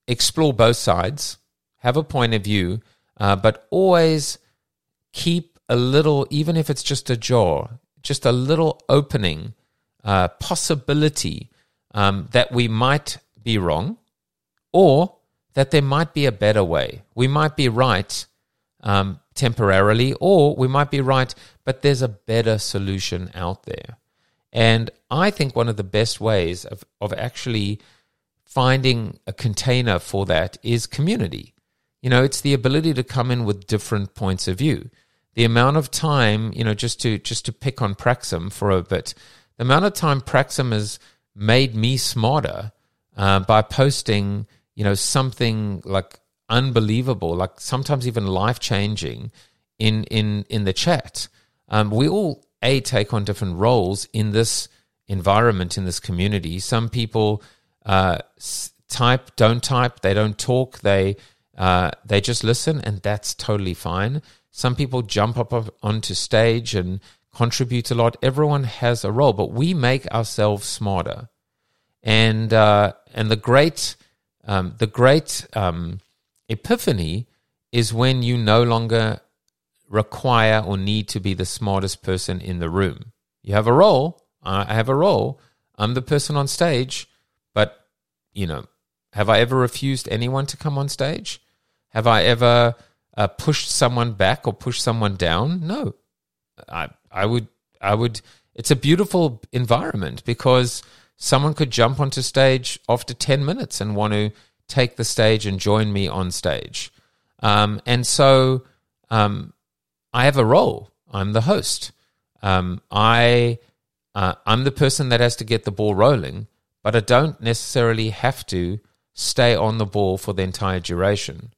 explore both sides, have a point of view, uh, but always keep a little, even if it's just a jaw, just a little opening, uh, possibility um, that we might be wrong or that there might be a better way. We might be right um, temporarily, or we might be right, but there's a better solution out there. And I think one of the best ways of, of actually finding a container for that is community. You know, it's the ability to come in with different points of view the amount of time, you know, just to just to pick on Praxim for a bit, the amount of time Praxim has made me smarter uh, by posting, you know, something like unbelievable, like sometimes even life changing in in in the chat. Um, we all a take on different roles in this environment in this community. Some people uh, type, don't type, they don't talk, they uh, they just listen, and that's totally fine. Some people jump up onto stage and contribute a lot. Everyone has a role, but we make ourselves smarter. and uh, and the great um, the great um, epiphany is when you no longer require or need to be the smartest person in the room. You have a role. I have a role. I'm the person on stage, but you know, have I ever refused anyone to come on stage? Have I ever uh, pushed someone back or push someone down? No. I I would I would. It's a beautiful environment because someone could jump onto stage after ten minutes and want to take the stage and join me on stage. Um, and so um, I have a role. I'm the host. Um, I uh, I'm the person that has to get the ball rolling, but I don't necessarily have to stay on the ball for the entire duration.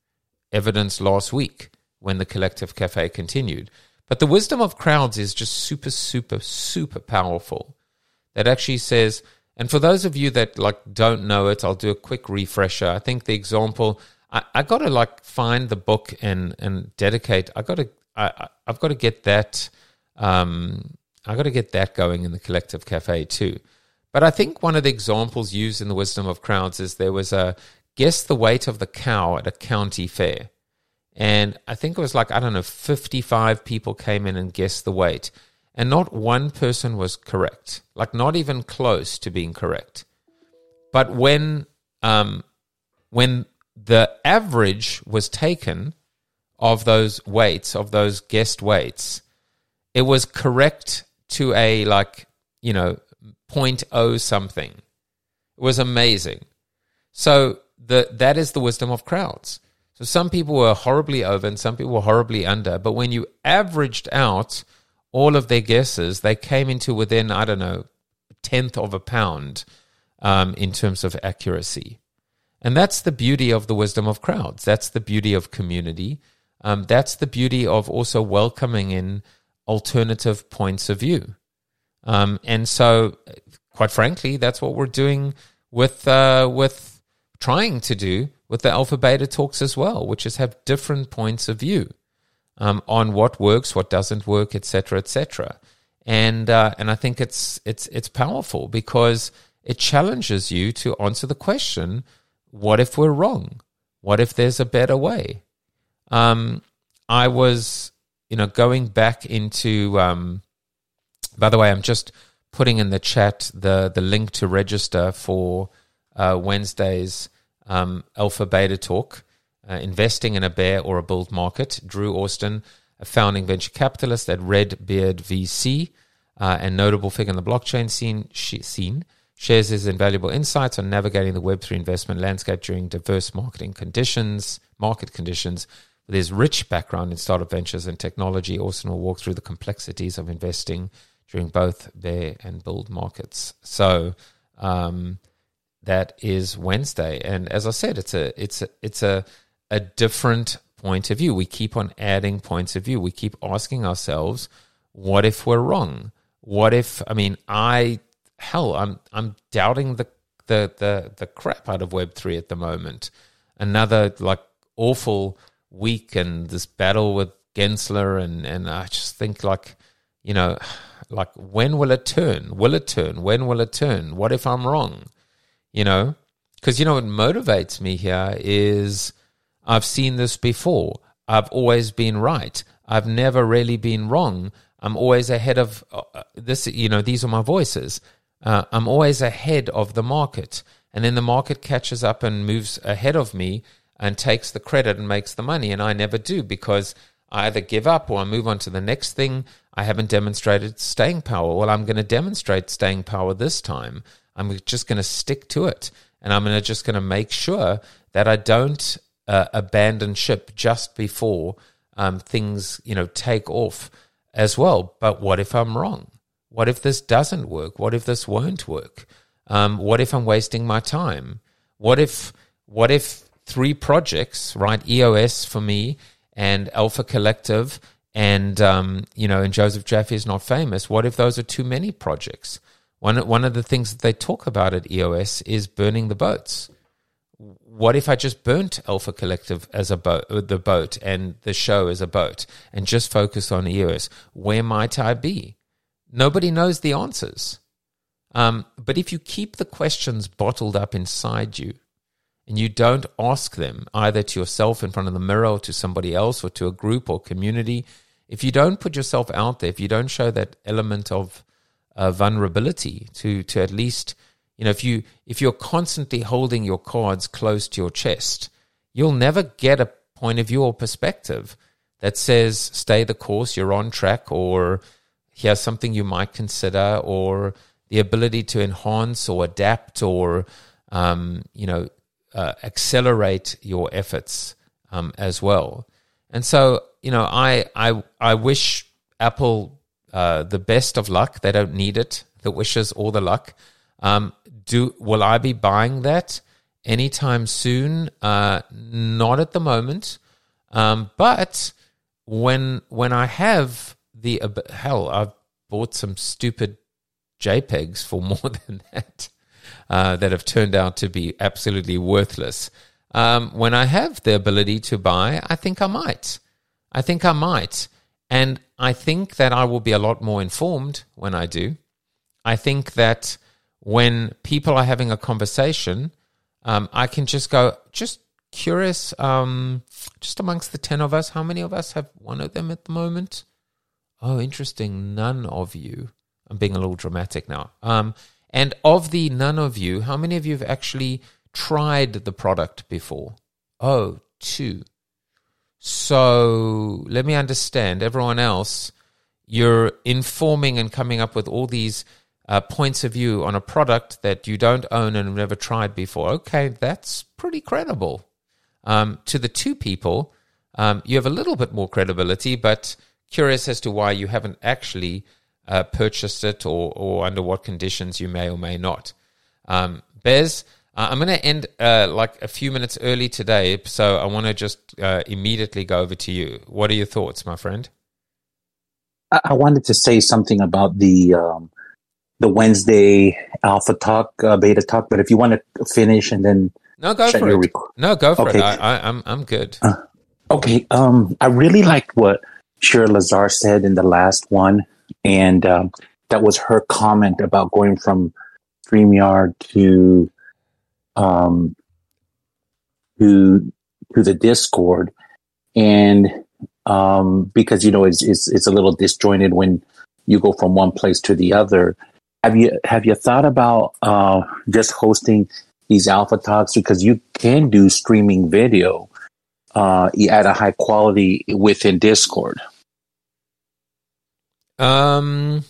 Evidence last week when the collective cafe continued. But the wisdom of crowds is just super, super, super powerful. That actually says, and for those of you that like don't know it, I'll do a quick refresher. I think the example I, I got to like find the book and and dedicate. I got to I I've got to get that um I got to get that going in the collective cafe too. But I think one of the examples used in the wisdom of crowds is there was a guess the weight of the cow at a county fair. And I think it was like, I don't know, 55 people came in and guessed the weight. And not one person was correct, like not even close to being correct. But when, um, when the average was taken of those weights, of those guessed weights, it was correct to a like, you know, 0.0 something. It was amazing. So the that is the wisdom of crowds. So some people were horribly over and some people were horribly under, but when you averaged out all of their guesses, they came into within I don't know a tenth of a pound um, in terms of accuracy. And that's the beauty of the wisdom of crowds. That's the beauty of community. Um, that's the beauty of also welcoming in alternative points of view. Um, and so, quite frankly, that's what we're doing with uh, with trying to do with the alpha beta talks as well, which is have different points of view um, on what works, what doesn't work, etc., etc. And uh, and I think it's it's it's powerful because it challenges you to answer the question: What if we're wrong? What if there's a better way? Um, I was, you know, going back into um, by the way, I'm just putting in the chat the the link to register for uh, Wednesday's um, Alpha Beta Talk, uh, investing in a bear or a bull market. Drew Austin, a founding venture capitalist at Red Beard VC, uh, and notable figure in the blockchain scene, scene, shares his invaluable insights on navigating the Web3 investment landscape during diverse marketing conditions, market conditions. With his rich background in startup ventures and technology, Austin will walk through the complexities of investing during both bear and bull markets. So um, that is Wednesday, and as I said, it's a it's a it's a a different point of view. We keep on adding points of view. We keep asking ourselves, what if we're wrong? What if I mean I hell I'm I'm doubting the the the the crap out of Web three at the moment. Another like awful week and this battle with Gensler and and I just think like you know like, when will it turn? Will it turn? When will it turn? What if I'm wrong? You know, because you know what motivates me here is I've seen this before. I've always been right. I've never really been wrong. I'm always ahead of uh, this. You know, these are my voices. Uh, I'm always ahead of the market, and then the market catches up and moves ahead of me and takes the credit and makes the money, and I never do because I either give up or I move on to the next thing. I haven't demonstrated staying power. Well, I'm going to demonstrate staying power this time. I'm just going to stick to it. And I'm gonna, just going to make sure that I don't uh, abandon ship just before um, things, you know, take off as well. But what if I'm wrong? What if this doesn't work? What if this won't work? Um, what if I'm wasting my time? What if, what if three projects, right? EOS for me and Alpha Collective and um, you know, and Joseph Jaffe is not famous. What if those are too many projects? One one of the things that they talk about at EOS is burning the boats. What if I just burnt Alpha Collective as a boat, the boat, and the show as a boat, and just focus on EOS? Where might I be? Nobody knows the answers. Um, but if you keep the questions bottled up inside you and you don't ask them either to yourself in front of the mirror or to somebody else or to a group or community, if you don't put yourself out there, if you don't show that element of uh, vulnerability to to at least you know if you if you're constantly holding your cards close to your chest, you'll never get a point of view or perspective that says stay the course, you're on track, or here's something you might consider, or the ability to enhance or adapt or um, you know uh, accelerate your efforts um, as well. And so you know I I I wish Apple uh, the best of luck. They don't need it. The wishes or the luck. Um, do will I be buying that anytime soon? Uh, not at the moment. Um, but when when I have the uh, hell, I've bought some stupid JPEGs for more than that uh, that have turned out to be absolutely worthless. Um, when I have the ability to buy, I think I might. I think I might. And I think that I will be a lot more informed when I do. I think that when people are having a conversation, um, I can just go, just curious, um, just amongst the 10 of us, how many of us have one of them at the moment? Oh, interesting. None of you. I'm being a little dramatic now. Um, and of the none of you, how many of you have actually tried the product before? Oh, two. So let me understand. Everyone else, you're informing and coming up with all these uh, points of view on a product that you don't own and have never tried before. Okay, that's pretty credible. Um, to the two people, um, you have a little bit more credibility, but curious as to why you haven't actually uh, purchased it or, or under what conditions you may or may not. Um, Bez, uh, I'm going to end uh, like a few minutes early today, so I want to just uh, immediately go over to you. What are your thoughts, my friend? I, I wanted to say something about the um, the Wednesday Alpha Talk, uh, Beta Talk, but if you want to finish and then no, go for it. Rec- no, go for okay. it. I, I, I'm I'm good. Uh, okay, um, I really liked what Shira Lazar said in the last one, and um, that was her comment about going from StreamYard to um, to to the Discord, and um, because you know it's, it's it's a little disjointed when you go from one place to the other. Have you have you thought about uh, just hosting these alpha talks because you can do streaming video uh, at a high quality within Discord? Um,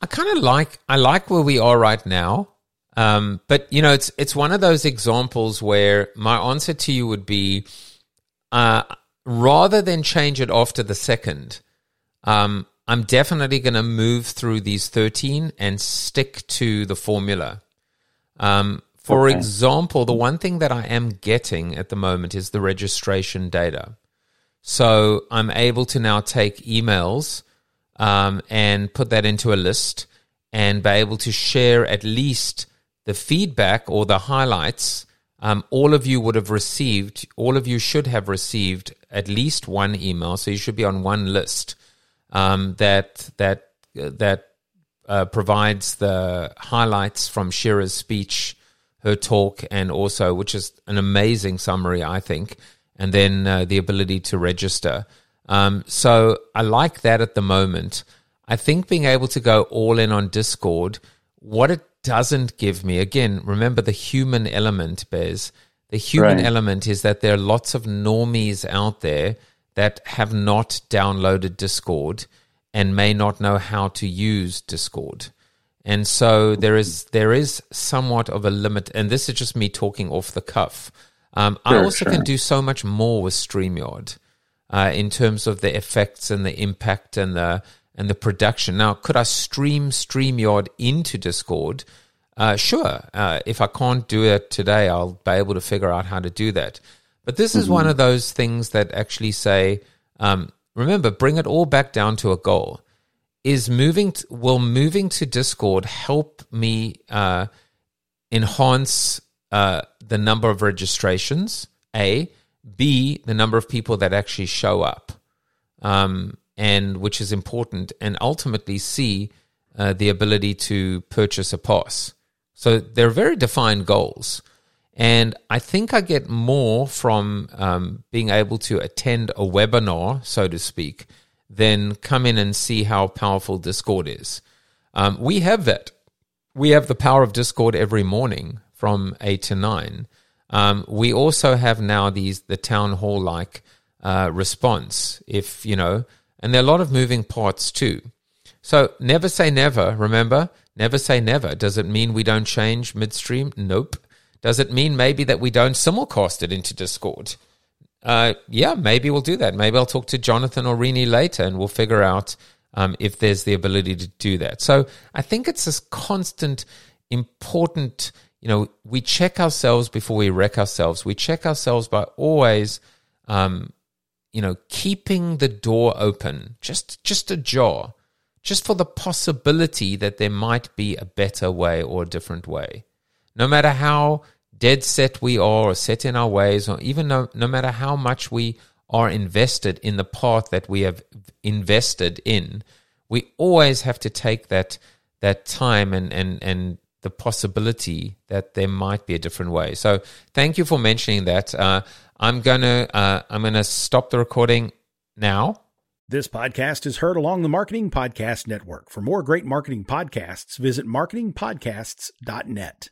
I kind of like I like where we are right now. Um, but you know, it's it's one of those examples where my answer to you would be, uh, rather than change it after the second, um, I'm definitely going to move through these 13 and stick to the formula. Um, for okay. example, the one thing that I am getting at the moment is the registration data. So I'm able to now take emails um, and put that into a list and be able to share at least the feedback or the highlights, um, all of you would have received, all of you should have received at least one email. So you should be on one list um, that that that uh, provides the highlights from Shira's speech, her talk, and also which is an amazing summary, I think, and then uh, the ability to register. Um, so I like that at the moment. I think being able to go all in on Discord, what it doesn't give me, again, remember the human element, Bez. The human right. element is that there are lots of normies out there that have not downloaded Discord and may not know how to use Discord. And so there is there is somewhat of a limit, and this is just me talking off the cuff. Um, sure, I also sure. can do so much more with StreamYard uh, in terms of the effects and the impact and the and the production. Now, could I stream StreamYard into Discord? Uh, sure. Uh, if I can't do it today, I'll be able to figure out how to do that. But this is mm-hmm. one of those things that actually say, um, remember, bring it all back down to a goal. Is moving to, will moving to Discord help me uh, enhance uh, the number of registrations? A, B, the number of people that actually show up. Um, and which is important, and ultimately C, uh, the ability to purchase a pass. So they're very defined goals. And I think I get more from um, being able to attend a webinar, so to speak, than come in and see how powerful Discord is. Um, we have that. We have the power of Discord every morning from 8 to 9. Um, we also have now these the town hall like uh, response. If you know, and there are a lot of moving parts too. So never say never. Remember, never say never. Does it mean we don't change midstream? Nope. Does it mean maybe that we don't simulcast it into Discord? Uh, yeah, maybe we'll do that. Maybe I'll talk to Jonathan or Rini later, and we'll figure out um, if there's the ability to do that. So I think it's this constant, important you know, we check ourselves before we wreck ourselves. We check ourselves by always, um, you know, keeping the door open, just just ajar, just for the possibility that there might be a better way or a different way. No matter how dead set we are, or set in our ways, or even no, no matter how much we are invested in the path that we have invested in, we always have to take that that time and and and the possibility that there might be a different way. So thank you for mentioning that. Uh, I'm gonna uh, I'm gonna stop the recording now. This podcast is heard along the Marketing Podcast Network. For more great marketing podcasts, visit marketingpodcasts.net.